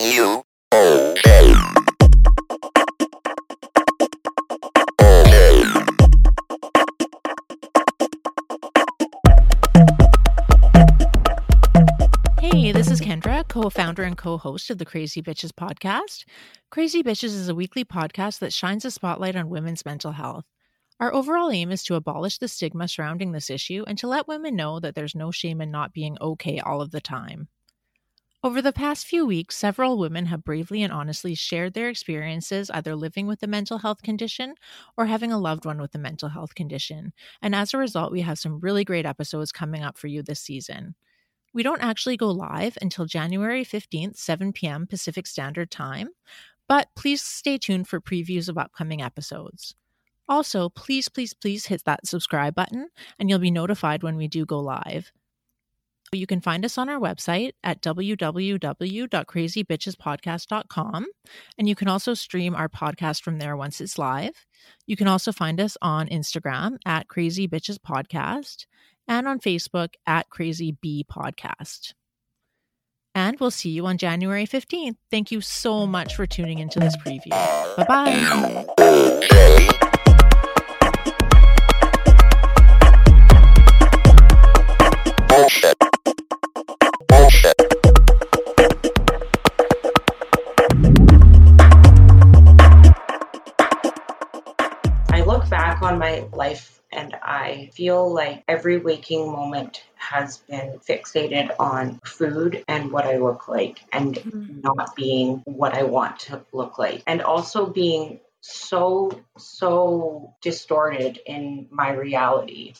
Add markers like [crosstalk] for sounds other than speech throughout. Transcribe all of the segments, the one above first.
Hey, this is Kendra, co founder and co host of the Crazy Bitches podcast. Crazy Bitches is a weekly podcast that shines a spotlight on women's mental health. Our overall aim is to abolish the stigma surrounding this issue and to let women know that there's no shame in not being okay all of the time. Over the past few weeks, several women have bravely and honestly shared their experiences either living with a mental health condition or having a loved one with a mental health condition. And as a result, we have some really great episodes coming up for you this season. We don't actually go live until January 15th, 7 p.m. Pacific Standard Time, but please stay tuned for previews of upcoming episodes. Also, please, please, please hit that subscribe button and you'll be notified when we do go live. You can find us on our website at www.crazybitchespodcast.com. And you can also stream our podcast from there once it's live. You can also find us on Instagram at Crazy Bitches Podcast and on Facebook at Crazy Podcast. And we'll see you on January 15th. Thank you so much for tuning into this preview. Bye bye. [laughs] back on my life and I feel like every waking moment has been fixated on food and what I look like and Mhm. not being what I want to look like. And also being so, so distorted in my reality.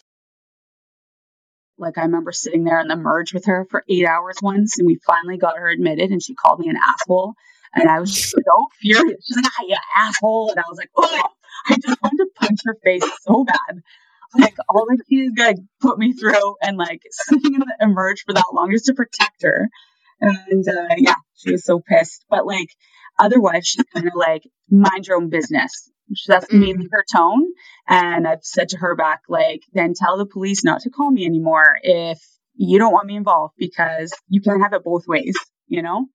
Like I remember sitting there in the merge with her for eight hours once, and we finally got her admitted, and she called me an asshole, and I was so furious. She's like, "Ah, you asshole!" And I was like, "Oh!" I just wanted to punch her face so bad. Like all that she like put me through, and like [laughs] sitting in the emerge for that long is to protect her. And uh, yeah, she was so pissed. But like otherwise, she's kind of like mind your own business. That's mainly her tone. And I've said to her back, like, then tell the police not to call me anymore if you don't want me involved because you can't have it both ways, you know?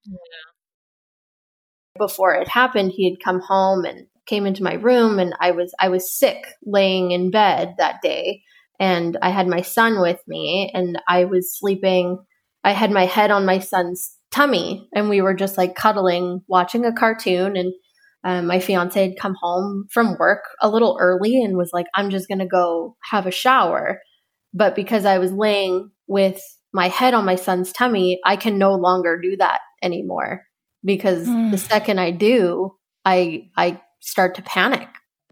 before it happened he had come home and came into my room and i was i was sick laying in bed that day. And i had my son with me and i was sleeping. I had my head on my son's tummy and we were just like cuddling watching a cartoon. And um, my fiance had come home from work a little early and was like i'm just going to go have a shower. But because i was laying with my head on my son's tummy i can no longer do that anymore because Mm. the second I do, I I start to panic.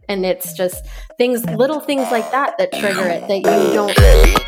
And it's just things little things like that that trigger it that you don't